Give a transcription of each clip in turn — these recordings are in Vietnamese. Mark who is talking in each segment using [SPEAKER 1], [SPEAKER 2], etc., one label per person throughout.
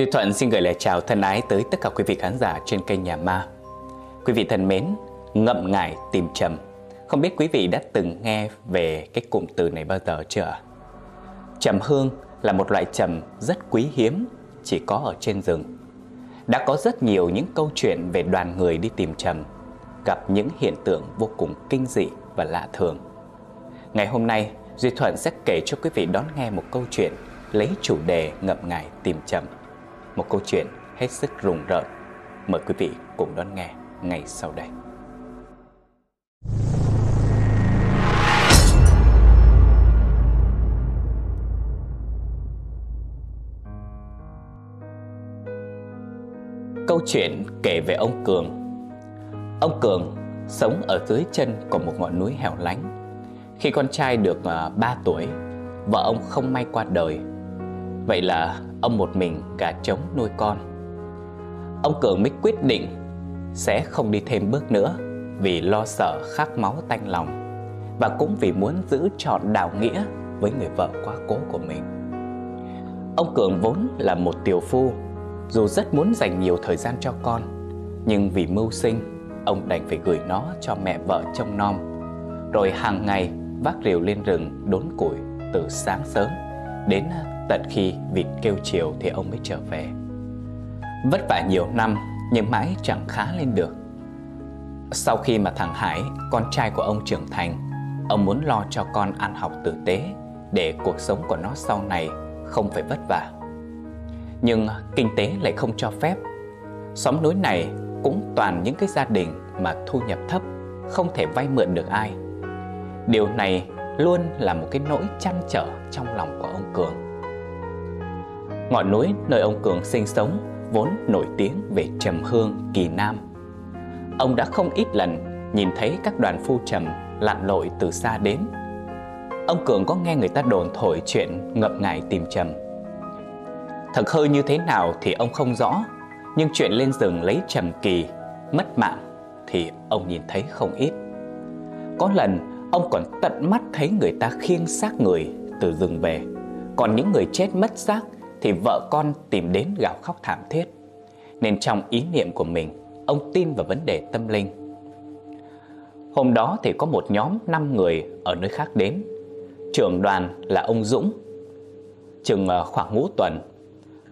[SPEAKER 1] Duy Thuận xin gửi lời chào thân ái tới tất cả quý vị khán giả trên kênh Nhà Ma. Quý vị thân mến, ngậm ngải tìm trầm. Không biết quý vị đã từng nghe về cái cụm từ này bao giờ chưa? Trầm hương là một loại trầm rất quý hiếm, chỉ có ở trên rừng. Đã có rất nhiều những câu chuyện về đoàn người đi tìm trầm, gặp những hiện tượng vô cùng kinh dị và lạ thường. Ngày hôm nay, Duy Thuận sẽ kể cho quý vị đón nghe một câu chuyện lấy chủ đề ngậm ngải tìm trầm một câu chuyện hết sức rùng rợn. Mời quý vị cùng đón nghe ngay sau đây. Câu chuyện kể về ông Cường Ông Cường sống ở dưới chân của một ngọn núi hẻo lánh Khi con trai được à, 3 tuổi, Vợ ông không may qua đời Vậy là ông một mình cả trống nuôi con. Ông Cường mới quyết định sẽ không đi thêm bước nữa Vì lo sợ khắc máu tanh lòng Và cũng vì muốn giữ trọn đạo nghĩa với người vợ quá cố của mình. Ông Cường vốn là một tiểu phu, Dù rất muốn dành nhiều thời gian cho con, Nhưng vì mưu sinh, Ông đành phải gửi nó cho mẹ vợ trông nom, Rồi hàng ngày vác rìu lên rừng đốn củi từ sáng sớm Đến Tận khi vịt kêu chiều thì ông mới trở về. Vất vả nhiều năm nhưng mãi chẳng khá lên được. Sau khi mà thằng Hải, con trai của ông trưởng thành Ông muốn lo cho con ăn học tử tế Để cuộc sống của nó sau này không phải vất vả. Nhưng kinh tế lại không cho phép. Xóm núi này cũng toàn những cái gia đình mà thu nhập thấp Không thể vay mượn được ai. Điều này luôn là một cái nỗi chăn trở trong lòng của ông Cường. Ngọn núi nơi ông Cường sinh sống vốn nổi tiếng về trầm hương kỳ nam. Ông đã không ít lần nhìn thấy các đoàn phu trầm lặn lội từ xa đến. Ông Cường có nghe người ta đồn thổi chuyện ngập ngại tìm trầm. Thật hơi như thế nào thì ông không rõ, nhưng chuyện lên rừng lấy trầm kỳ, mất mạng thì ông nhìn thấy không ít. Có lần ông còn tận mắt thấy người ta khiêng xác người từ rừng về, còn những người chết mất xác thì vợ con tìm đến gào khóc thảm thiết. Nên trong ý niệm của mình, ông tin vào vấn đề tâm linh. Hôm đó thì có một nhóm 5 người ở nơi khác đến. Trưởng đoàn là ông Dũng. Chừng ờ, khoảng ngũ tuần,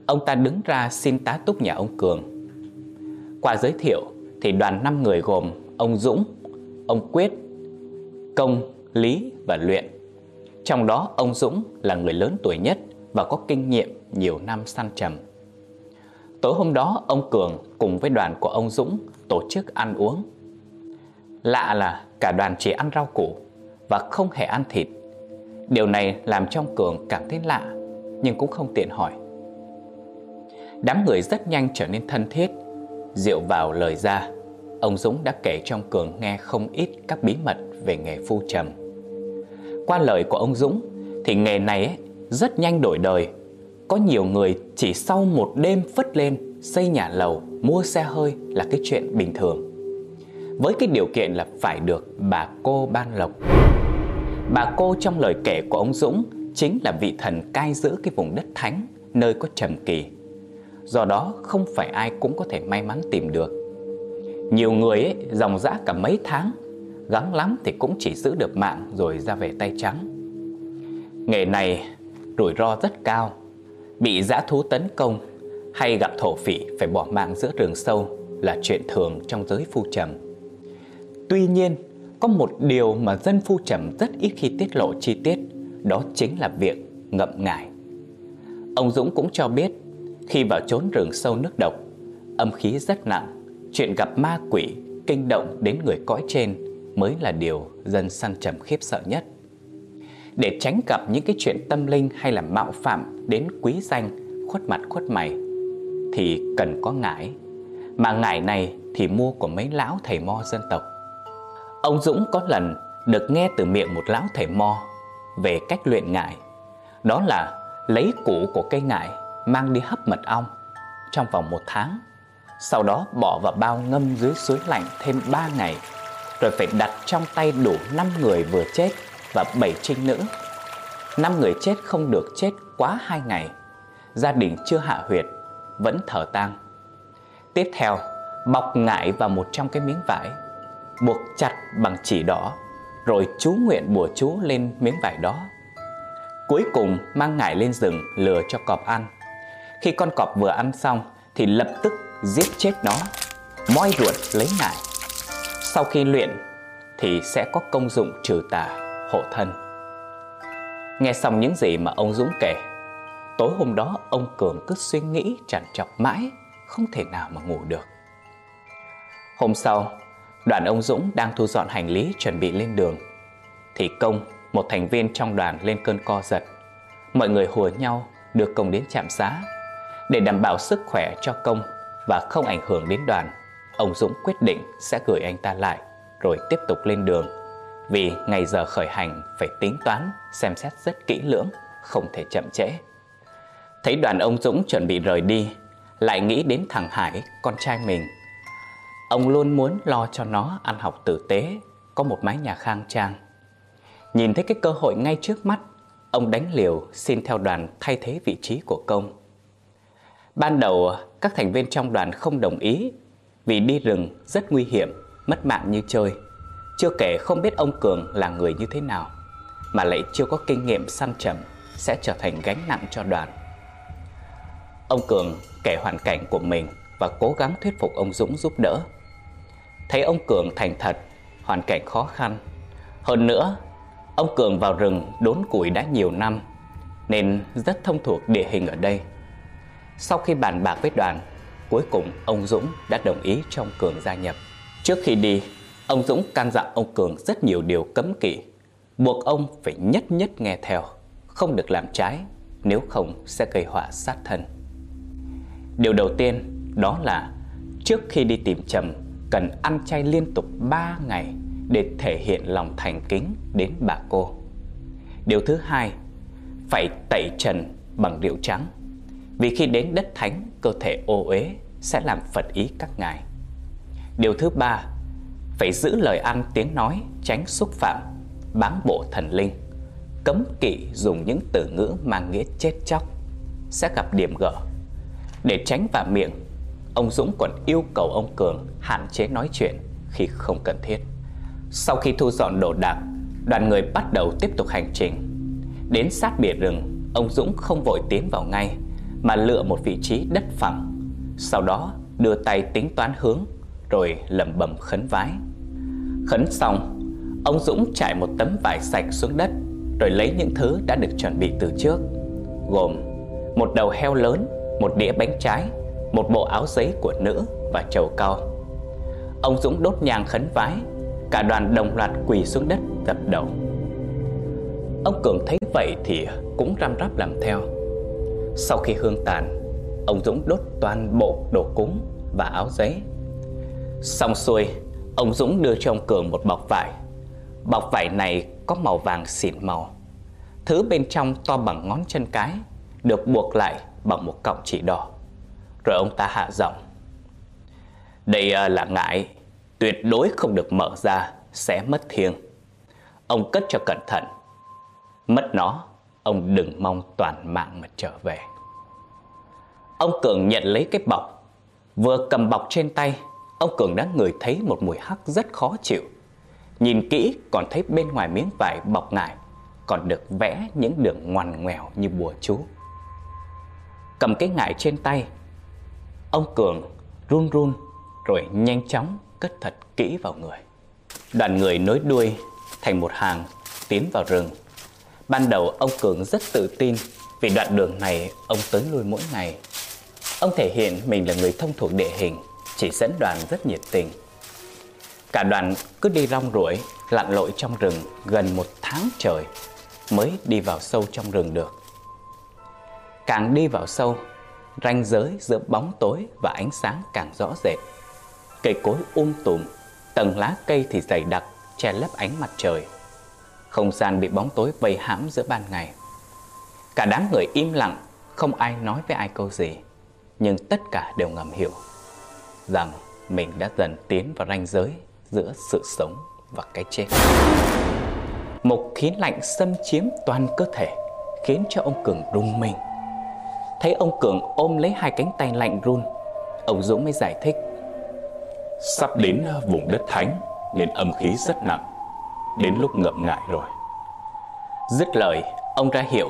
[SPEAKER 1] ông ta đứng ra xin tá túc nhà ông Cường. Qua giới thiệu thì đoàn 5 người gồm ông Dũng, ông Quyết, Công, Lý và Luyện. Trong đó ông Dũng là người lớn tuổi nhất và có kinh nghiệm nhiều năm săn trầm. Tối hôm đó, ông Cường cùng với đoàn của ông Dũng tổ chức ăn uống. Lạ là cả đoàn chỉ ăn rau củ và không hề ăn thịt. Điều này làm cho ông Cường cảm thấy lạ, nhưng cũng không tiện hỏi. Đám người rất nhanh trở nên thân thiết, rượu vào lời ra. Ông Dũng đã kể cho ông Cường nghe không ít các bí mật về nghề phu trầm. Qua lời của ông Dũng thì nghề này ấy, rất nhanh đổi đời. Có nhiều người chỉ sau một đêm phất lên xây nhà lầu, mua xe hơi là cái chuyện bình thường. Với cái điều kiện là phải được bà cô ban lộc. Bà cô trong lời kể của ông Dũng chính là vị thần cai giữ cái vùng đất thánh nơi có trầm kỳ. Do đó không phải ai cũng có thể may mắn tìm được. Nhiều người ấy, dòng dã cả mấy tháng, gắng lắm thì cũng chỉ giữ được mạng rồi ra về tay trắng. Nghề này rủi ro rất cao, bị dã thú tấn công hay gặp thổ phỉ phải bỏ mạng giữa rừng sâu là chuyện thường trong giới phu trầm. Tuy nhiên, có một điều mà dân phu trầm rất ít khi tiết lộ chi tiết, đó chính là việc ngậm ngại. Ông Dũng cũng cho biết, khi vào trốn rừng sâu nước độc, âm khí rất nặng, chuyện gặp ma quỷ, kinh động đến người cõi trên mới là điều dân săn trầm khiếp sợ nhất để tránh gặp những cái chuyện tâm linh hay là mạo phạm đến quý danh, khuất mặt khuất mày thì cần có ngải. Mà ngải này thì mua của mấy lão thầy mo dân tộc. Ông Dũng có lần được nghe từ miệng một lão thầy mo về cách luyện ngải. Đó là lấy củ của cây ngải mang đi hấp mật ong trong vòng một tháng. Sau đó bỏ vào bao ngâm dưới suối lạnh thêm 3 ngày rồi phải đặt trong tay đủ 5 người vừa chết và 7 trinh nữ. Năm người chết không được chết quá 2 ngày. Gia đình chưa hạ huyệt vẫn thở tang. Tiếp theo, bọc ngải vào một trong cái miếng vải, buộc chặt bằng chỉ đỏ, rồi chú nguyện bùa chú lên miếng vải đó. Cuối cùng mang ngải lên rừng lừa cho cọp ăn. Khi con cọp vừa ăn xong thì lập tức giết chết nó, moi ruột lấy ngải. Sau khi luyện thì sẽ có công dụng trừ tà, hộ thân. Nghe xong những gì mà ông Dũng kể, tối hôm đó ông Cường cứ suy nghĩ trằn trọc mãi, không thể nào mà ngủ được. Hôm sau, đoàn ông Dũng đang thu dọn hành lý chuẩn bị lên đường. Thì Công, một thành viên trong đoàn lên cơn co giật. Mọi người hùa nhau đưa Công đến trạm xá. Để đảm bảo sức khỏe cho Công và không ảnh hưởng đến đoàn, ông Dũng quyết định sẽ gửi anh ta lại rồi tiếp tục lên đường. Vì ngày giờ khởi hành phải tính toán, xem xét rất kỹ lưỡng, không thể chậm trễ. Thấy đoàn ông Dũng chuẩn bị rời đi, lại nghĩ đến thằng Hải, con trai mình Ông luôn muốn lo cho nó ăn học tử tế, có một mái nhà khang trang. Nhìn thấy cái cơ hội ngay trước mắt, ông đánh liều xin theo đoàn thay thế vị trí của công. Ban đầu, các thành viên trong đoàn không đồng ý vì đi rừng rất nguy hiểm, mất mạng như chơi. Chưa kể không biết ông Cường là người như thế nào, mà lại chưa có kinh nghiệm săn chậm sẽ trở thành gánh nặng cho đoàn. Ông Cường kể hoàn cảnh của mình và cố gắng thuyết phục ông Dũng giúp đỡ. Thấy ông Cường thành thật, hoàn cảnh khó khăn. Hơn nữa, ông Cường vào rừng đốn củi đã nhiều năm, nên rất thông thuộc địa hình ở đây. Sau khi bàn bạc với đoàn, cuối cùng ông Dũng đã đồng ý cho ông Cường gia nhập. Trước khi đi, ông Dũng can dặn ông Cường rất nhiều điều cấm kỵ, buộc ông phải nhất nhất nghe theo, không được làm trái, nếu không sẽ gây họa sát thân. Điều đầu tiên đó là trước khi đi tìm Trầm cần ăn chay liên tục 3 ngày để thể hiện lòng thành kính đến bà cô. Điều thứ hai, phải tẩy trần bằng rượu trắng. Vì khi đến đất thánh, cơ thể ô uế sẽ làm phật ý các ngài. Điều thứ ba, phải giữ lời ăn tiếng nói, tránh xúc phạm, báng bộ thần linh, cấm kỵ dùng những từ ngữ mang nghĩa chết chóc, sẽ gặp điểm gở. Để tránh vào miệng, ông Dũng còn yêu cầu ông Cường hạn chế nói chuyện khi không cần thiết. Sau khi thu dọn đồ đạc, đoàn người bắt đầu tiếp tục hành trình. Đến sát bìa rừng, ông Dũng không vội tiến vào ngay mà lựa một vị trí đất phẳng. Sau đó đưa tay tính toán hướng rồi lẩm bẩm khấn vái. Khấn xong, ông Dũng trải một tấm vải sạch xuống đất rồi lấy những thứ đã được chuẩn bị từ trước, gồm một đầu heo lớn, một đĩa bánh trái, một bộ áo giấy của nữ và trầu cao. Ông Dũng đốt nhang khấn vái, cả đoàn đồng loạt quỳ xuống đất dập đầu. Ông Cường thấy vậy thì cũng răm rắp làm theo. Sau khi hương tàn, ông Dũng đốt toàn bộ đồ cúng và áo giấy. Xong xuôi, ông Dũng đưa cho ông Cường một bọc vải. Bọc vải này có màu vàng xịn màu. Thứ bên trong to bằng ngón chân cái, được buộc lại bằng một cọng chỉ đỏ. Rồi ông ta hạ giọng Đây à, là ngại Tuyệt đối không được mở ra Sẽ mất thiêng Ông cất cho cẩn thận Mất nó Ông đừng mong toàn mạng mà trở về Ông Cường nhận lấy cái bọc Vừa cầm bọc trên tay Ông Cường đã ngửi thấy một mùi hắc rất khó chịu Nhìn kỹ còn thấy bên ngoài miếng vải bọc ngải Còn được vẽ những đường ngoằn ngoèo như bùa chú Cầm cái ngải trên tay Ông Cường run run rồi nhanh chóng cất thật kỹ vào người. Đoàn người nối đuôi thành một hàng tiến vào rừng. Ban đầu ông Cường rất tự tin vì đoạn đường này ông tới lui mỗi ngày. Ông thể hiện mình là người thông thuộc địa hình, chỉ dẫn đoàn rất nhiệt tình. Cả đoàn cứ đi rong ruổi, lặn lội trong rừng gần một tháng trời mới đi vào sâu trong rừng được. Càng đi vào sâu, ranh giới giữa bóng tối và ánh sáng càng rõ rệt. Cây cối um tùm, tầng lá cây thì dày đặc, che lấp ánh mặt trời. Không gian bị bóng tối vây hãm giữa ban ngày. Cả đám người im lặng, không ai nói với ai câu gì, nhưng tất cả đều ngầm hiểu rằng mình đã dần tiến vào ranh giới giữa sự sống và cái chết. Một khí lạnh xâm chiếm toàn cơ thể khiến cho ông Cường rung mình. Thấy ông Cường ôm lấy hai cánh tay lạnh run Ông Dũng mới giải thích.
[SPEAKER 2] Sắp đến vùng đất thánh Nên âm khí rất nặng Đến lúc ngậm ngại rồi.
[SPEAKER 1] Dứt lời Ông ra hiệu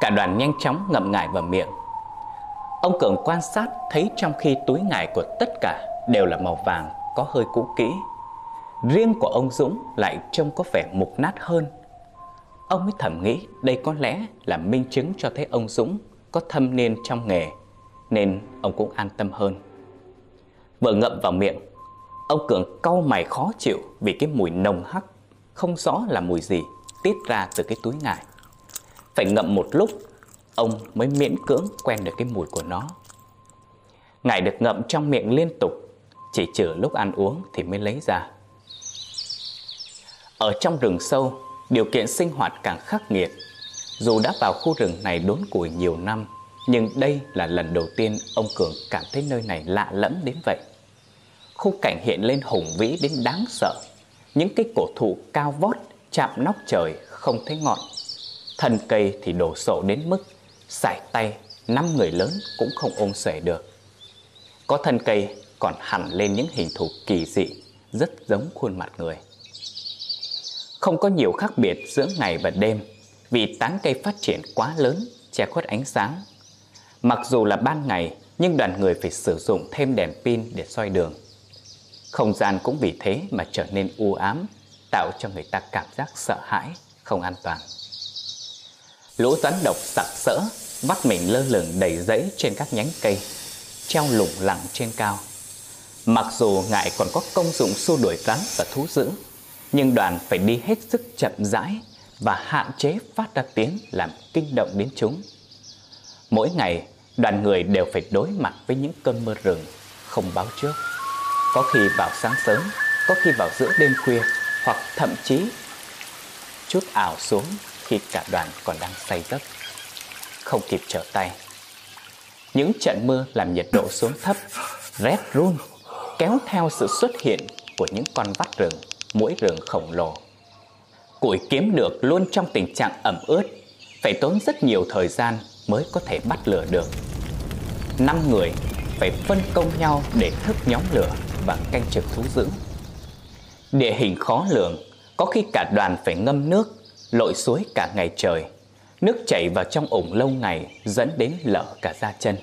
[SPEAKER 1] Cả đoàn nhanh chóng ngậm ngại vào miệng Ông Cường quan sát, thấy trong khi túi ngải của tất cả đều là màu vàng, có hơi cũ kỹ. Riêng của ông Dũng lại trông có vẻ mục nát hơn. Ông mới thầm nghĩ đây có lẽ là minh chứng cho thấy ông Dũng có thâm niên trong nghề, Nên ông cũng an tâm hơn. Vừa ngậm vào miệng, Ông Cường cau mày khó chịu vì cái mùi nồng hắc, Không rõ là mùi gì, tiết ra từ cái túi ngải. Phải ngậm một lúc Ông mới miễn cưỡng quen được cái mùi của nó. Ngải được ngậm trong miệng liên tục, Chỉ trừ lúc ăn uống thì mới lấy ra. Ở trong rừng sâu, Điều kiện sinh hoạt càng khắc nghiệt. Dù đã vào khu rừng này đốn củi nhiều năm, Nhưng đây là lần đầu tiên ông Cường cảm thấy nơi này lạ lẫm đến vậy. Khung cảnh hiện lên hùng vĩ đến đáng sợ. Những cái cổ thụ cao vót, chạm nóc trời, không thấy ngọn. Thân cây thì đổ sộ đến mức Sải tay năm người lớn cũng không ôm xuể được. Có thân cây còn hẳn lên những hình thù kỳ dị Rất giống khuôn mặt người. Không có nhiều khác biệt giữa ngày và đêm Vì tán cây phát triển quá lớn Che khuất ánh sáng. Mặc dù là ban ngày Nhưng đoàn người phải sử dụng thêm đèn pin để soi đường. Không gian cũng vì thế mà trở nên u ám Tạo cho người ta cảm giác sợ hãi, không an toàn. Lũ rắn độc sặc sỡ Vắt mình lơ lửng đầy rẫy trên các nhánh cây Treo lủng lẳng trên cao. Mặc dù ngại còn có công dụng xua đuổi rắn và thú dữ Nhưng đoàn phải đi hết sức chậm rãi Và hạn chế phát ra tiếng làm kinh động đến chúng. Mỗi ngày đoàn người đều phải đối mặt với những cơn mưa rừng không báo trước. Có khi vào sáng sớm, có khi vào giữa đêm khuya Hoặc thậm chí chút ảo xuống khi cả đoàn còn đang say giấc. Không kịp trở tay, những trận mưa làm nhiệt độ xuống thấp, rét run, kéo theo sự xuất hiện của những con vắt rừng, mũi rừng khổng lồ. Củi kiếm được luôn trong tình trạng ẩm ướt, phải tốn rất nhiều thời gian mới có thể bắt lửa được. Năm người phải phân công nhau để thức nhóm lửa và canh trực thú dữ địa hình khó lường, có khi cả đoàn phải ngâm nước lội suối cả ngày trời. Nước chảy vào trong ủng lâu ngày dẫn đến lở cả da chân.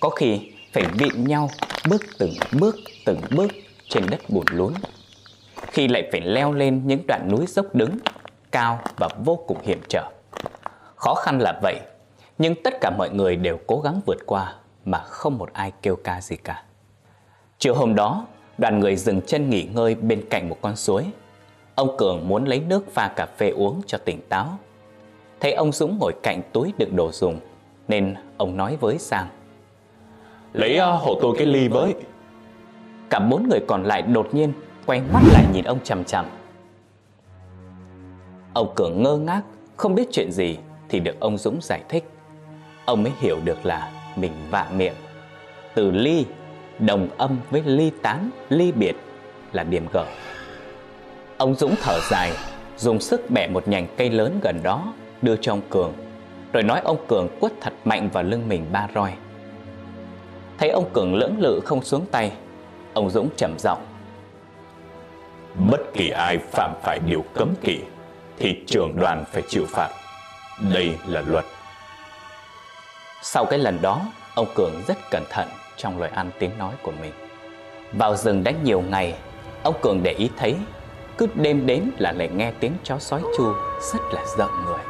[SPEAKER 1] Có khi phải vịn nhau bước từng bước từng bước trên đất bùn lún. Khi lại phải leo lên những đoạn núi dốc đứng, Cao và vô cùng hiểm trở. Khó khăn là vậy, Nhưng tất cả mọi người đều cố gắng vượt qua Mà không một ai kêu ca gì cả. Chiều hôm đó, Đoàn người dừng chân nghỉ ngơi bên cạnh một con suối. Ông Cường muốn lấy nước pha cà phê uống cho tỉnh táo. Thấy ông Dũng ngồi cạnh túi đựng đồ dùng Nên ông nói với Sang.
[SPEAKER 2] Lấy uh, hộ tôi cái ly với.
[SPEAKER 1] Cả bốn người còn lại đột nhiên Quay mắt lại nhìn ông chằm chằm. Ông Cường ngơ ngác Không biết chuyện gì Thì được ông Dũng giải thích. Ông mới hiểu được là mình vạ miệng. Từ ly Đồng âm với ly tán, ly biệt Là điểm gở Ông Dũng thở dài Dùng sức bẻ một nhành cây lớn gần đó đưa cho ông Cường Rồi nói ông Cường quất thật mạnh vào lưng mình ba roi. Thấy ông Cường lưỡng lự không xuống tay Ông Dũng trầm giọng.
[SPEAKER 2] Bất kỳ ai phạm phải điều cấm kỵ Thì trưởng đoàn phải chịu phạt. Đây là luật.
[SPEAKER 1] Sau cái lần đó Ông Cường rất cẩn thận trong lời ăn tiếng nói của mình. Vào rừng đã nhiều ngày Ông Cường để ý thấy cứ đêm đến là lại nghe tiếng chó sói chu Rất là giận người.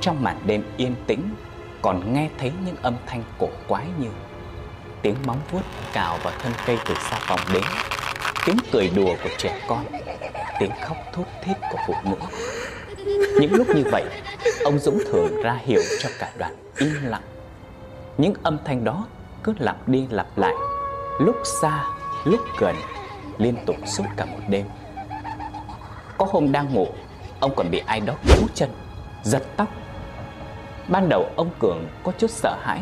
[SPEAKER 1] Trong màn đêm yên tĩnh, còn nghe thấy những âm thanh cổ quái như tiếng móng vuốt cào vào thân cây từ xa phòng đến, tiếng cười đùa của trẻ con, tiếng khóc thút thít của phụ nữ. Những lúc như vậy, ông dũng thường ra hiệu cho cả đoàn im lặng. Những âm thanh đó cứ lặp đi lặp lại, lúc xa, lúc gần, liên tục suốt cả một đêm có hôm đang ngủ, ông còn bị ai đó cứu chân, giật tóc. Ban đầu ông Cường có chút sợ hãi,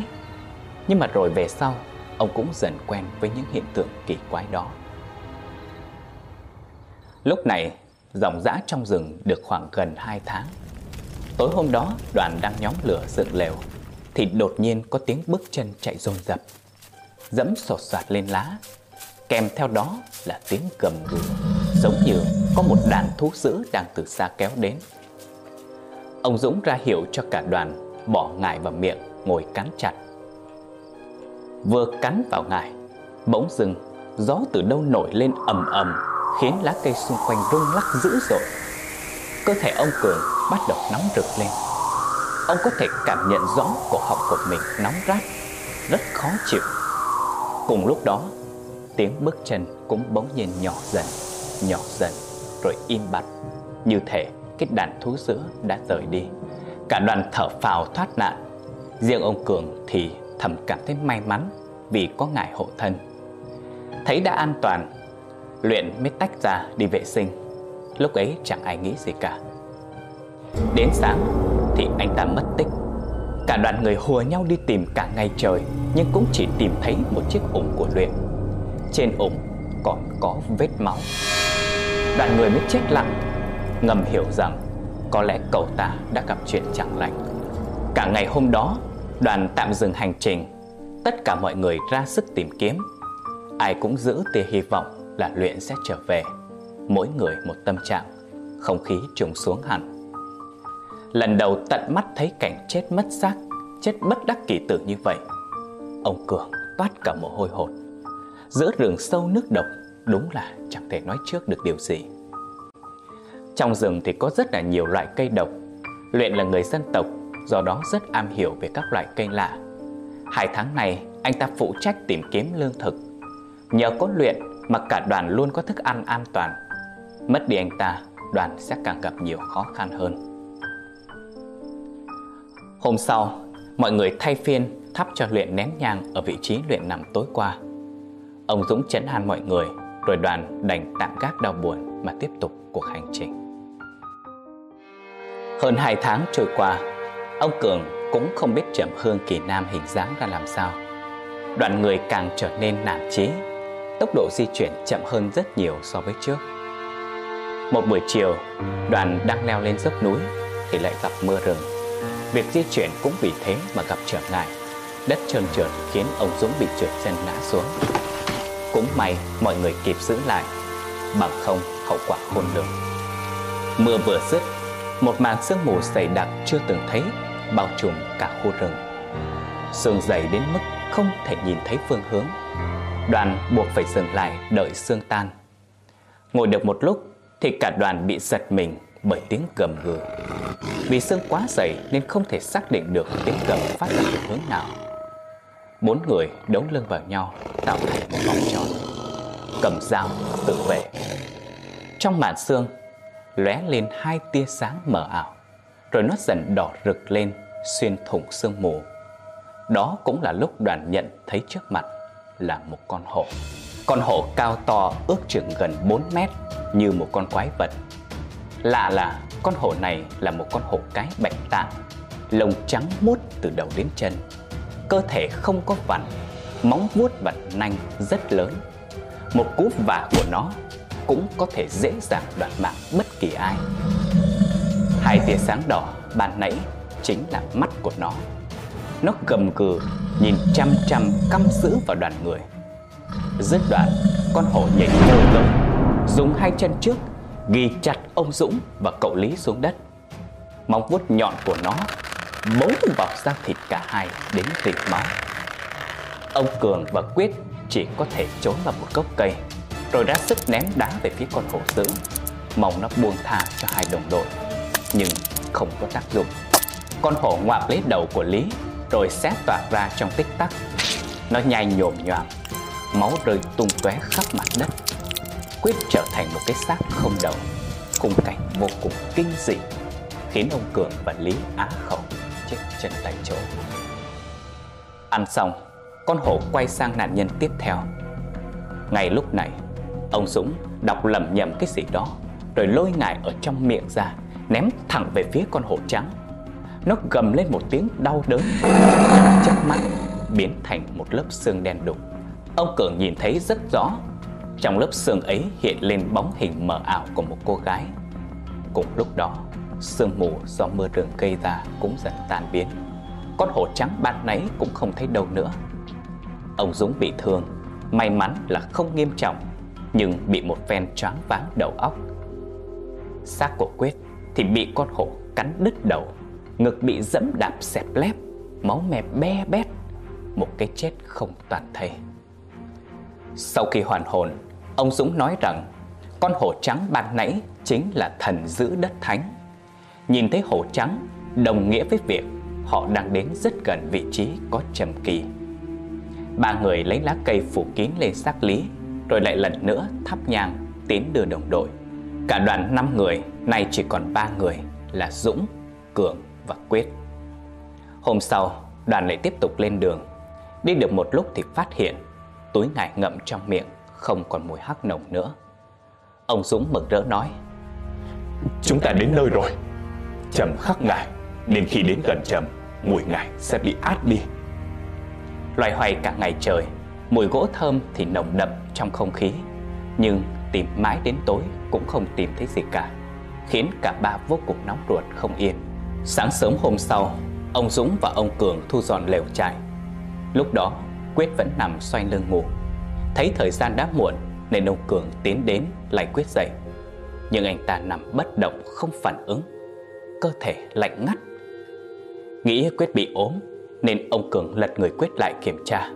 [SPEAKER 1] Nhưng mà rồi về sau, Ông cũng dần quen với những hiện tượng kỳ quái đó. Lúc này, Dòng dã trong rừng được khoảng gần 2 tháng. Tối hôm đó, đoàn đang nhóm lửa dựng lều, thì đột nhiên có tiếng bước chân chạy dồn dập, Dẫm sột soạt lên lá. Kèm theo đó là tiếng gầm gừ. Giống như có một đàn thú dữ đang từ xa kéo đến. Ông Dũng ra hiệu cho cả đoàn Bỏ ngải vào miệng ngồi cắn chặt. Vừa cắn vào ngải Bỗng dưng gió từ đâu nổi lên ầm ầm, Khiến lá cây xung quanh rung lắc dữ dội. Cơ thể ông Cường bắt đầu nóng rực lên. Ông có thể cảm nhận gió cổ họng của mình nóng rát, Rất khó chịu. Cùng lúc đó, Tiếng bước chân cũng bỗng nhiên nhỏ dần. Nhỏ dần, Rồi im bặt. Như thể cái đàn thú sữa đã rời đi. Cả đoàn thở phào thoát nạn. Riêng ông Cường thì thầm cảm thấy may mắn Vì có ngài hộ thân. Thấy đã an toàn, Luyện mới tách ra đi vệ sinh. Lúc ấy chẳng ai nghĩ gì cả. Đến sáng thì anh ta mất tích. Cả đoàn người hùa nhau đi tìm cả ngày trời, Nhưng cũng chỉ tìm thấy một chiếc ủng của Luyện. Trên ủng còn có vết máu. Đoàn người mới chết lặng, Ngầm hiểu rằng Có lẽ cậu ta đã gặp chuyện chẳng lành. Cả ngày hôm đó, Đoàn tạm dừng hành trình. Tất cả mọi người ra sức tìm kiếm. Ai cũng giữ tia hy vọng là Luyện sẽ trở về. Mỗi người một tâm trạng, Không khí trùng xuống hẳn. Lần đầu tận mắt thấy cảnh chết mất xác, Chết bất đắc kỳ tử như vậy, Ông Cường toát cả mồ hôi hột. Giữa rừng sâu nước độc Đúng là chẳng thể nói trước được điều gì. Trong rừng thì có rất là nhiều loại cây độc. Luyện là người dân tộc Do đó rất am hiểu về các loại cây lạ. Hai tháng này anh ta phụ trách tìm kiếm lương thực. Nhờ có luyện mà cả đoàn luôn có thức ăn an toàn. Mất đi anh ta, đoàn sẽ càng gặp nhiều khó khăn hơn. Hôm sau, mọi người thay phiên thắp cho luyện nén nhang ở vị trí luyện nằm tối qua. Ông Dũng chấn an mọi người, rồi đoàn đành tạm gác đau buồn mà tiếp tục cuộc hành trình. Hơn hai tháng trôi qua, ông Cường cũng không biết trầm hương kỳ nam hình dáng ra làm sao. Đoàn người càng trở nên nản chí, tốc độ di chuyển chậm hơn rất nhiều so với trước. Một buổi chiều, đoàn đang leo lên dốc núi thì lại gặp mưa rừng Việc di chuyển cũng vì thế mà gặp trở ngại Đất trơn trượt khiến ông Dũng bị trượt chân ngã xuống cũng may mọi người kịp giữ lại, Bằng không hậu quả khôn lường Mưa vừa dứt, Một màn sương mù dày đặc chưa từng thấy Bao trùm cả khu rừng Sương dày đến mức không thể nhìn thấy phương hướng Đoàn buộc phải dừng lại đợi sương tan Ngồi được một lúc thì cả đoàn bị giật mình bởi tiếng gầm gừ. Vì sương quá dày nên không thể xác định được tiếng gầm phát ra từ hướng nào. Bốn người đấu lưng vào nhau tạo thành một vòng tròn. Cầm dao tự vệ. Trong màn xương lóe lên hai tia sáng mờ ảo, rồi nó dần đỏ rực lên xuyên thủng sương mù. Đó cũng là lúc đoàn nhận thấy trước mặt là một con hổ. Con hổ cao to ước chừng gần 4 mét như một con quái vật Lạ là con hổ này là một con hổ cái bạch tạng Lông trắng mút từ đầu đến chân Cơ thể không có vằn, Móng vuốt và nanh rất lớn. Một cú vả của nó cũng có thể dễ dàng đoạt mạng bất kỳ ai. Hai tia sáng đỏ ban nãy chính là mắt của nó. Nó gầm gừ, nhìn chăm chăm căm dữ vào đoàn người. Dứt đoạn, con hổ nhảy vô tới Dùng hai chân trước ghi chặt ông Dũng và cậu Lý xuống đất. Móng vuốt nhọn của nó mấu vào da thịt cả hai đến rỉ máu. Ông Cường và Quyết chỉ có thể trốn vào một gốc cây, rồi ra sức ném đá về phía con hổ dữ, mong nó buông tha cho hai đồng đội. Nhưng không có tác dụng. Con hổ ngoạp lấy đầu của Lý, rồi xé toạc ra trong tích tắc. Nó nhai nhồm nhoàm, máu rơi tung tóe khắp mặt đất quyết trở thành một cái xác không đầu khung cảnh vô cùng kinh dị khiến ông cường và lý á khẩu chết chân tại chỗ. Ăn xong con hổ quay sang nạn nhân tiếp theo. Ngay lúc này ông dũng đọc lầm nhầm cái gì đó rồi lôi ngải ở trong miệng ra ném thẳng về phía con hổ trắng. Nó gầm lên một tiếng đau đớn. Chớp mắt biến thành một lớp xương đen đục. Ông cường nhìn thấy rất rõ trong lớp xương ấy hiện lên bóng hình mờ ảo của một cô gái. Cùng lúc đó, sương mù do mưa rừng gây ra cũng dần tan biến. Con hổ trắng ban nãy cũng không thấy đâu nữa. Ông Dũng bị thương, May mắn là không nghiêm trọng, Nhưng bị một phen choáng váng đầu óc. Xác của Quyết thì bị con hổ cắn đứt đầu, Ngực bị dẫm đạp xẹp lép, Máu me be bét, Một cái chết không toàn thây. Sau khi hoàn hồn, Ông Dũng nói rằng, Con hổ trắng ban nãy chính là thần giữ đất thánh. Nhìn thấy hổ trắng Đồng nghĩa với việc Họ đang đến rất gần vị trí có trầm kỳ. Ba người lấy lá cây phủ kín lên xác lý Rồi lại lần nữa thắp nhang Tiến đưa đồng đội. Cả đoàn 5 người Nay chỉ còn 3 người Là Dũng, Cường và Quyết. Hôm sau đoàn lại tiếp tục lên đường. Đi được một lúc thì phát hiện Túi ngải ngậm trong miệng Không còn mùi hắc nồng nữa. Ông Dũng mừng rỡ nói
[SPEAKER 2] Chúng ta đến nơi rồi. Trầm khắc ngải Nên khi đến gần trầm, Mùi ngải sẽ bị át đi.
[SPEAKER 1] Loài hoài cả ngày trời, Mùi gỗ thơm thì nồng đậm trong không khí. Nhưng tìm mãi đến tối cũng không tìm thấy gì cả, Khiến cả ba vô cùng nóng ruột không yên. Sáng sớm hôm sau, Ông Dũng và ông Cường thu dọn lều trại. Lúc đó, Quyết vẫn nằm xoay lưng ngủ. Thấy thời gian đã muộn, Nên ông Cường tiến đến lại Quyết dậy. Nhưng anh ta nằm bất động không phản ứng. Cơ thể lạnh ngắt. Nghĩ Quyết bị ốm, Nên ông Cường lật người Quyết lại kiểm tra.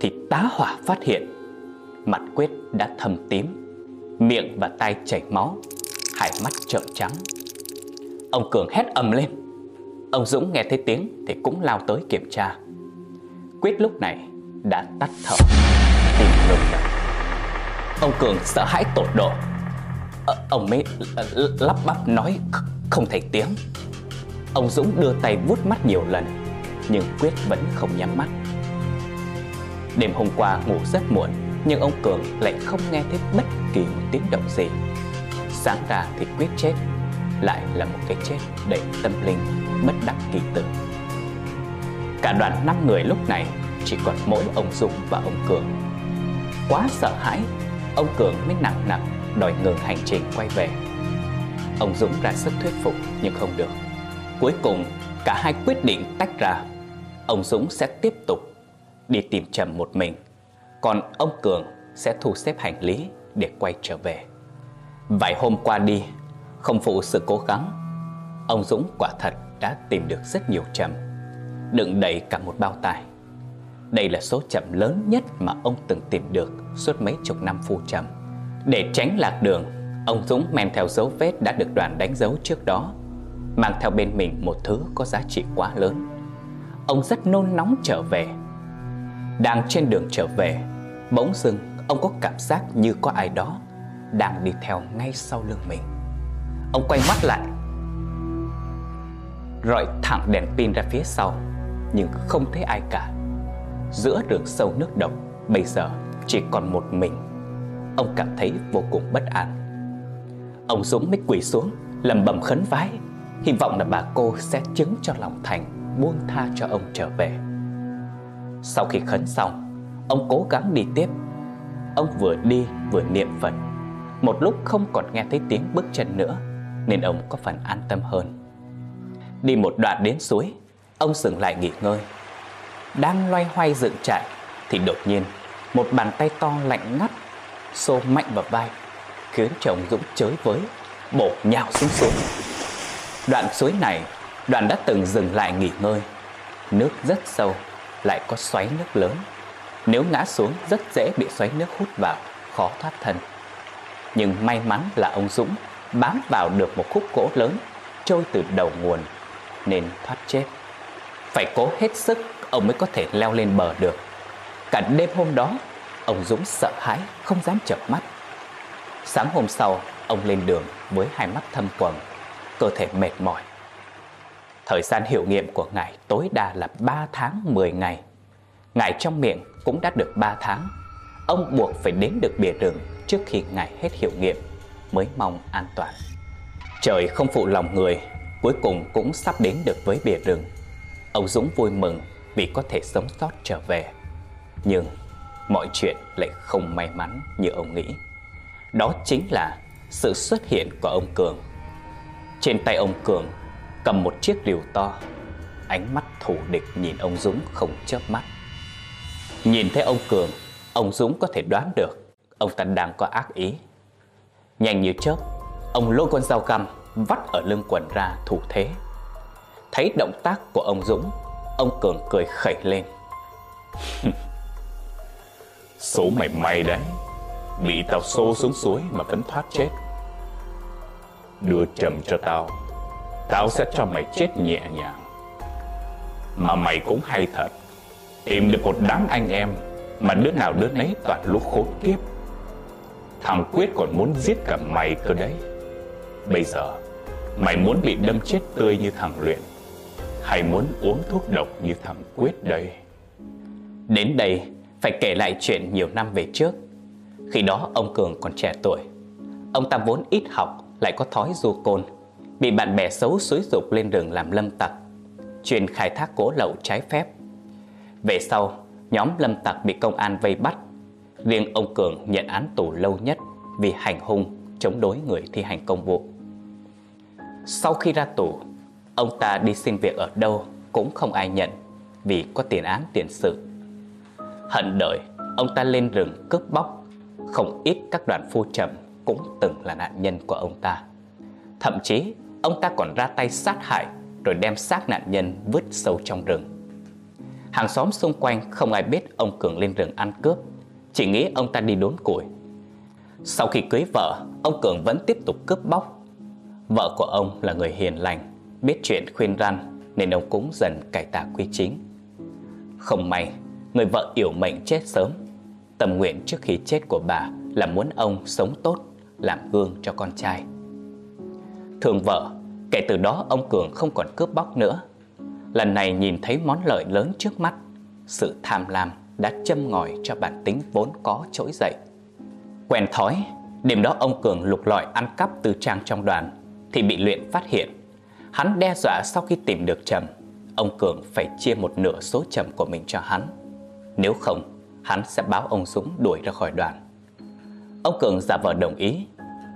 [SPEAKER 1] Thì tá hỏa phát hiện, Mặt Quyết đã thâm tím, Miệng và tay chảy máu, Hai mắt trợn trắng. Ông Cường hét ầm lên. Ông Dũng nghe thấy tiếng thì cũng lao tới kiểm tra. Quyết lúc này đã tắt thở. Tìm ngừng đập Ông Cường sợ hãi tột độ. Ờ, ông mới lắp bắp nói không thành tiếng. Ông Dũng đưa tay vuốt mắt nhiều lần, Nhưng Quyết vẫn không nhắm mắt. Đêm hôm qua ngủ rất muộn, Nhưng ông Cường lại không nghe thấy bất kỳ một tiếng động gì. Sáng ra thì Quyết chết, Lại là một cái chết đầy tâm linh, Bất đắc kỳ tử. Cả đoàn năm người lúc này, Chỉ còn mỗi ông Dũng và ông Cường. Quá sợ hãi, Ông Cường mới nặng nặng, Đòi ngừng hành trình quay về. Ông Dũng ra sức thuyết phục, nhưng không được. Cuối cùng, cả hai quyết định tách ra. Ông Dũng sẽ tiếp tục đi tìm Trầm một mình. Còn ông Cường sẽ thu xếp hành lý để quay trở về. Vài hôm qua đi, Không phụ sự cố gắng, Ông Dũng quả thật đã tìm được rất nhiều trầm. Đựng đầy cả một bao tải. Đây là số trầm lớn nhất mà ông từng tìm được Suốt mấy chục năm phu trầm. Để tránh lạc đường Ông Dũng men theo dấu vết đã được đoàn đánh dấu trước đó, Mang theo bên mình một thứ có giá trị quá lớn. Ông rất nôn nóng trở về. Đang trên đường trở về, Bỗng dưng ông có cảm giác như có ai đó Đang đi theo ngay sau lưng mình. Ông quay mắt lại, Rọi thẳng đèn pin ra phía sau, Nhưng không thấy ai cả. Giữa đường sâu nước độc, Bây giờ chỉ còn một mình. Ông cảm thấy vô cùng bất an. Ông Dũng mới quỳ xuống lầm bầm khấn vái. Hy vọng là bà cô sẽ chứng cho lòng thành, Buông tha cho ông trở về. Sau khi khấn xong, Ông cố gắng đi tiếp. Ông vừa đi, vừa niệm Phật. Một lúc không còn nghe thấy tiếng bước chân nữa, Nên ông có phần an tâm hơn. Đi một đoạn đến suối, Ông dừng lại nghỉ ngơi. Đang loay hoay dựng trại, Thì đột nhiên, Một bàn tay to lạnh ngắt, Xô mạnh vào vai. Khiến chồng Dũng chới với, bột nhào xuống suối. Đoạn suối này, Đoàn đã từng dừng lại nghỉ ngơi. Nước rất sâu, Lại có xoáy nước lớn. Nếu ngã xuống, rất dễ bị xoáy nước hút vào, Khó thoát thân. Nhưng may mắn là ông Dũng Bám vào được một khúc gỗ lớn, Trôi từ đầu nguồn, Nên thoát chết. Phải cố hết sức, Ông mới có thể leo lên bờ được. Cả đêm hôm đó, Ông Dũng sợ hãi, không dám chợp mắt. Sáng hôm sau, Ông lên đường với hai mắt thâm quầng, Cơ thể mệt mỏi. Thời gian hiệu nghiệm của ngài tối đa là 3 tháng 10 ngày. Ngài trong miệng cũng đã được 3 tháng. Ông buộc phải đến được bìa rừng trước khi ngài hết hiệu nghiệm Mới mong an toàn. Trời không phụ lòng người, Cuối cùng cũng sắp đến được với bìa rừng. Ông Dũng vui mừng vì có thể sống sót trở về. Nhưng mọi chuyện lại không may mắn như ông nghĩ. Đó chính là sự xuất hiện của ông Cường Trên tay ông Cường cầm một chiếc rìu to ánh mắt thù địch nhìn ông Dũng không chớp mắt. Nhìn thấy ông Cường, ông Dũng có thể đoán được ông ta đang có ác ý. Nhanh như chớp, ông lôi con dao găm vắt ở lưng quần ra thủ thế. Thấy động tác của ông Dũng, ông Cường cười khẩy lên.
[SPEAKER 2] Số mày may đấy, bị tao xô xuống suối mà vẫn thoát chết. Đưa trầm cho tao, tao sẽ cho mày chết nhẹ nhàng. Mà mày cũng hay thật, tìm được một đám anh em mà đứa nào đứa nấy toàn lúc khốn kiếp. Thằng Quyết còn muốn giết cả mày cơ đấy. Bây giờ, mày muốn bị đâm chết tươi như thằng Luyện, hay muốn uống thuốc độc như thằng Quyết đây?
[SPEAKER 1] Đến đây, phải kể lại chuyện nhiều năm về trước. Khi đó ông Cường còn trẻ tuổi. Ông ta vốn ít học, lại có thói du côn, bị bạn bè xấu xúi dục lên đường làm lâm tặc, chuyên khai thác gỗ lậu trái phép. Về sau, nhóm lâm tặc bị công an vây bắt. Riêng ông Cường nhận án tù lâu nhất vì hành hung, chống đối người thi hành công vụ. Sau khi ra tù, ông ta đi xin việc ở đâu cũng không ai nhận vì có tiền án tiền sự. Hận đời, ông ta lên rừng cướp bóc, không ít các đoàn phu trầm cũng từng là nạn nhân của ông ta. Thậm chí, ông ta còn ra tay sát hại rồi đem xác nạn nhân vứt sâu trong rừng. Hàng xóm xung quanh không ai biết ông Cường lên rừng ăn cướp, chỉ nghĩ ông ta đi đốn củi. Sau khi cưới vợ, ông Cường vẫn tiếp tục cướp bóc. Vợ của ông là người hiền lành, biết chuyện khuyên răn nên ông cũng dần cải tà quy chính. Không may, người vợ yểu mệnh chết sớm. Tâm nguyện trước khi chết của bà là muốn ông sống tốt, làm gương cho con trai. thường vợ, kể từ đó ông Cường không còn cướp bóc nữa. Lần này nhìn thấy món lợi lớn trước mắt, sự tham lam đã châm ngòi cho bản tính vốn có trỗi dậy. Quen thói, đêm đó ông Cường lục lọi ăn cắp từ trang trong đoàn thì bị luyện phát hiện. Hắn đe dọa sau khi tìm được Trầm, ông Cường phải chia một nửa số Trầm của mình cho hắn. Nếu không, hắn sẽ báo ông Dũng đuổi ra khỏi đoàn. Ông Cường giả vờ đồng ý.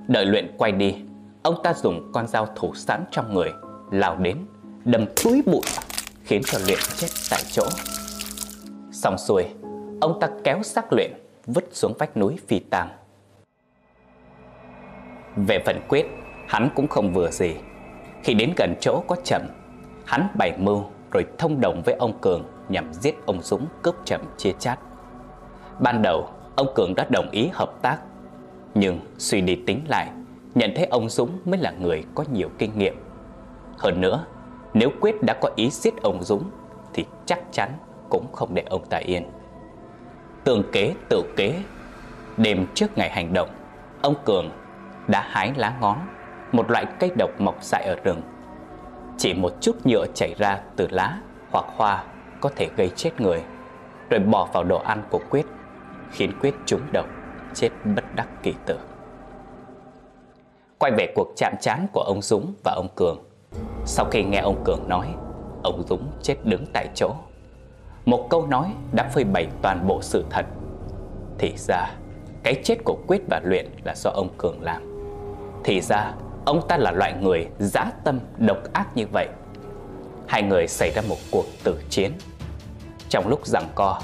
[SPEAKER 1] Đợi luyện quay đi, ông ta dùng con dao thủ sẵn trong người, lao đến, đâm túi bụi, khiến cho luyện chết tại chỗ. Xong xuôi, ông ta kéo xác luyện, vứt xuống vách núi phi tang. Về phần quyết, hắn cũng không vừa gì. Khi đến gần chỗ có chậm, hắn bày mưu rồi thông đồng với ông Cường nhằm giết ông Dũng cướp chậm chia chát. Ban đầu, ông Cường đã đồng ý hợp tác, nhưng suy đi tính lại, nhận thấy ông Dũng mới là người có nhiều kinh nghiệm. Hơn nữa, nếu Quyết đã có ý giết ông Dũng thì chắc chắn cũng không để ông ta yên. Tường kế tự kế, đêm trước ngày hành động, ông Cường đã hái lá ngón, một loại cây độc mọc dại ở rừng. Chỉ một chút nhựa chảy ra từ lá hoặc hoa có thể gây chết người, rồi bỏ vào đồ ăn của Quyết, khiến Quyết trúng độc, chết bất đắc kỳ tử. Quay về cuộc chạm trán của ông Dũng và ông Cường. Sau khi nghe ông Cường nói, ông Dũng chết đứng tại chỗ. Một câu nói đã phơi bày toàn bộ sự thật. Thì ra, cái chết của Quyết và Luyện là do ông Cường làm. Thì ra, ông ta là loại người dã tâm độc ác như vậy. Hai người xảy ra một cuộc tử chiến. Trong lúc giằng co,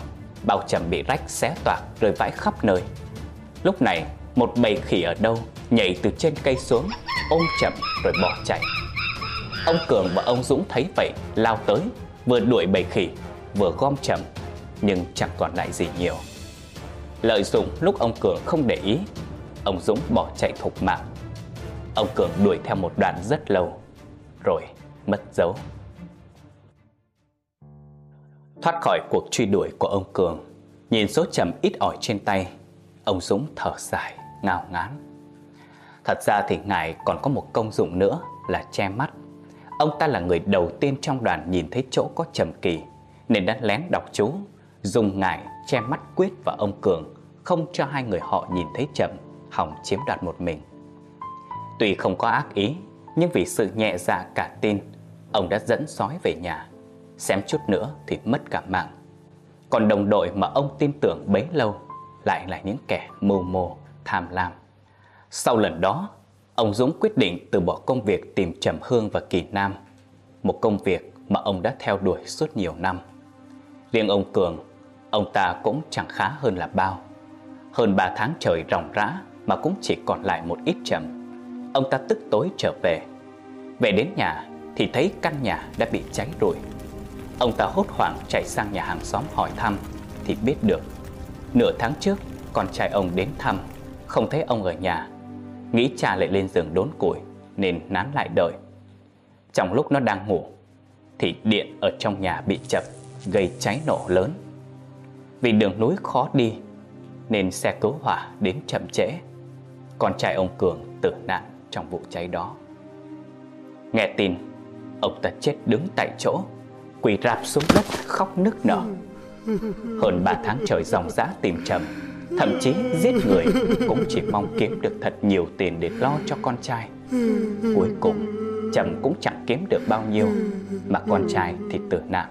[SPEAKER 1] bao trầm bị rách xé toạc rơi vãi khắp nơi. Lúc này, một bầy khỉ ở đâu nhảy từ trên cây xuống, ôm chậm rồi bỏ chạy. Ông Cường và ông Dũng thấy vậy, lao tới, vừa đuổi bầy khỉ, vừa gom chậm, nhưng chẳng còn lại gì nhiều. Lợi dụng lúc ông Cường không để ý, ông Dũng bỏ chạy thục mạng. Ông Cường đuổi theo một đoạn rất lâu, rồi mất dấu. Thoát khỏi cuộc truy đuổi của ông Cường, nhìn số chầm ít ỏi trên tay, ông Dũng thở dài, ngao ngán. Thật ra thì ngài còn có một công dụng nữa là che mắt. Ông ta là người đầu tiên trong đoàn nhìn thấy chỗ có trầm kỳ, nên đã lén đọc chú, dùng ngài che mắt Quyết và ông Cường, không cho hai người họ nhìn thấy trầm, hỏng chiếm đoạt một mình. Tuy không có ác ý, nhưng vì sự nhẹ dạ cả tin, ông đã dẫn sói về nhà. Xém chút nữa thì mất cả mạng. Còn đồng đội mà ông tin tưởng bấy lâu lại là những kẻ mưu mô, tham lam. Sau lần đó, ông Dũng quyết định từ bỏ công việc tìm Trầm Hương và Kỳ Nam, một công việc mà ông đã theo đuổi suốt nhiều năm. Riêng ông Cường, ông ta cũng chẳng khá hơn là bao. Hơn ba tháng trời ròng rã mà cũng chỉ còn lại một ít trầm. Ông ta tức tối trở về. Về đến nhà thì thấy căn nhà đã bị cháy rụi. Ông ta hốt hoảng chạy sang nhà hàng xóm hỏi thăm thì biết được. Nửa tháng trước, con trai ông đến thăm, không thấy ông ở nhà. Nghĩ cha lại lên giường đốn củi nên nán lại đợi. Trong lúc nó đang ngủ thì điện ở trong nhà bị chập gây cháy nổ lớn. Vì đường núi khó đi nên xe cứu hỏa đến chậm trễ. Con trai ông Cường tử nạn trong vụ cháy đó. Nghe tin, ông ta chết đứng tại chỗ, quỳ rạp xuống đất khóc nức nở. Hơn 3 tháng trời dòng dã tìm trầm, thậm chí giết người cũng chỉ mong kiếm được thật nhiều tiền để lo cho con trai. Cuối cùng, Trầm cũng chẳng kiếm được bao nhiêu, mà con trai thì tử nạn.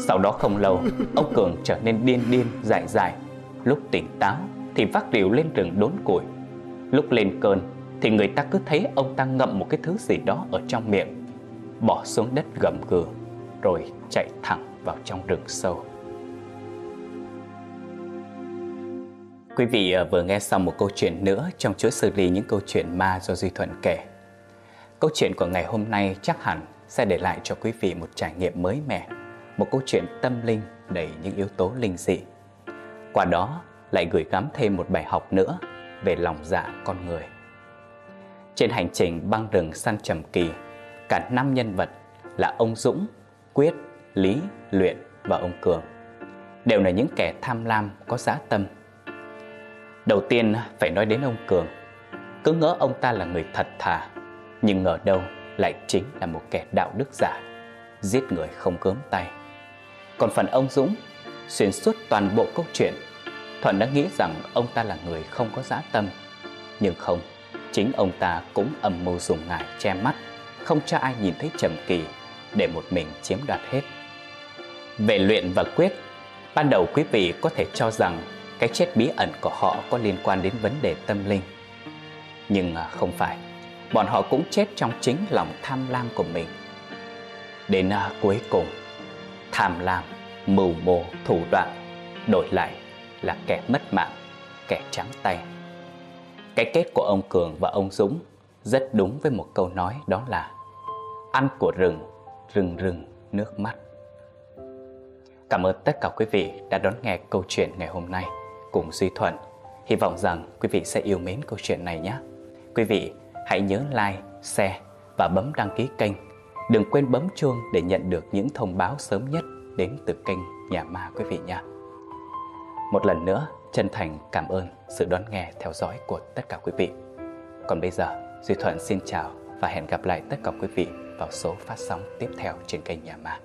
[SPEAKER 1] Sau đó không lâu, ông Cường trở nên điên điên, dại dại. Lúc tỉnh táo thì vác rìu lên rừng đốn củi. Lúc lên cơn thì người ta cứ thấy ông ta ngậm một cái thứ gì đó ở trong miệng, bỏ xuống đất gầm gừ, rồi chạy thẳng vào trong rừng sâu. Quý vị à, vừa nghe xong một câu chuyện nữa trong chuỗi xử lý những câu chuyện ma do Duy Thuận kể. Câu chuyện của ngày hôm nay chắc hẳn sẽ để lại cho quý vị một trải nghiệm mới mẻ, một câu chuyện tâm linh đầy những yếu tố linh dị. Qua đó lại gửi gắm thêm một bài học nữa về lòng dạ con người. Trên hành trình băng rừng săn trầm kỳ, cả năm nhân vật là ông Dũng, Quyết, Lý, Luyện và ông Cường đều là những kẻ tham lam có giá tâm. Đầu tiên phải nói đến ông Cường. Cứ ngỡ ông ta là người thật thà, nhưng ngờ đâu lại chính là một kẻ đạo đức giả, giết người không cớm tay. Còn phần ông Dũng, xuyên suốt toàn bộ câu chuyện, Thuận đã nghĩ rằng ông ta là người không có giá tâm. Nhưng không, chính ông ta cũng âm mưu dùng ngải che mắt, không cho ai nhìn thấy Trầm Kỳ để một mình chiếm đoạt hết. Về luyện và quyết, ban đầu quý vị có thể cho rằng cái chết bí ẩn của họ có liên quan đến vấn đề tâm linh. Nhưng à, không phải, bọn họ cũng chết trong chính lòng tham lam của mình. Đến à, cuối cùng, tham lam, mưu mô, thủ đoạn đổi lại là kẻ mất mạng, kẻ trắng tay. Cái kết của ông Cường và ông Dũng rất đúng với một câu nói đó là Ăn của rừng, rừng rừng nước mắt. Cảm ơn tất cả quý vị đã đón nghe câu chuyện ngày hôm nay cùng Duy Thuận. Hy vọng rằng quý vị sẽ yêu mến câu chuyện này nhé. Quý vị hãy nhớ like, share và bấm đăng ký kênh. Đừng quên bấm chuông để nhận được những thông báo sớm nhất đến từ kênh Nhà Ma quý vị nha. Một lần nữa, chân thành cảm ơn sự đón nghe theo dõi của tất cả quý vị. Còn bây giờ, Duy Thuận xin chào và hẹn gặp lại tất cả quý vị vào số phát sóng tiếp theo trên kênh Nhà Ma.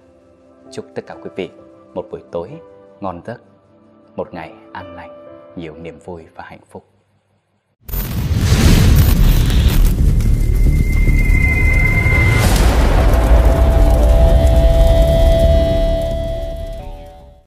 [SPEAKER 1] Chúc tất cả quý vị một buổi tối ngon giấc, một ngày an lành, nhiều niềm vui và hạnh phúc.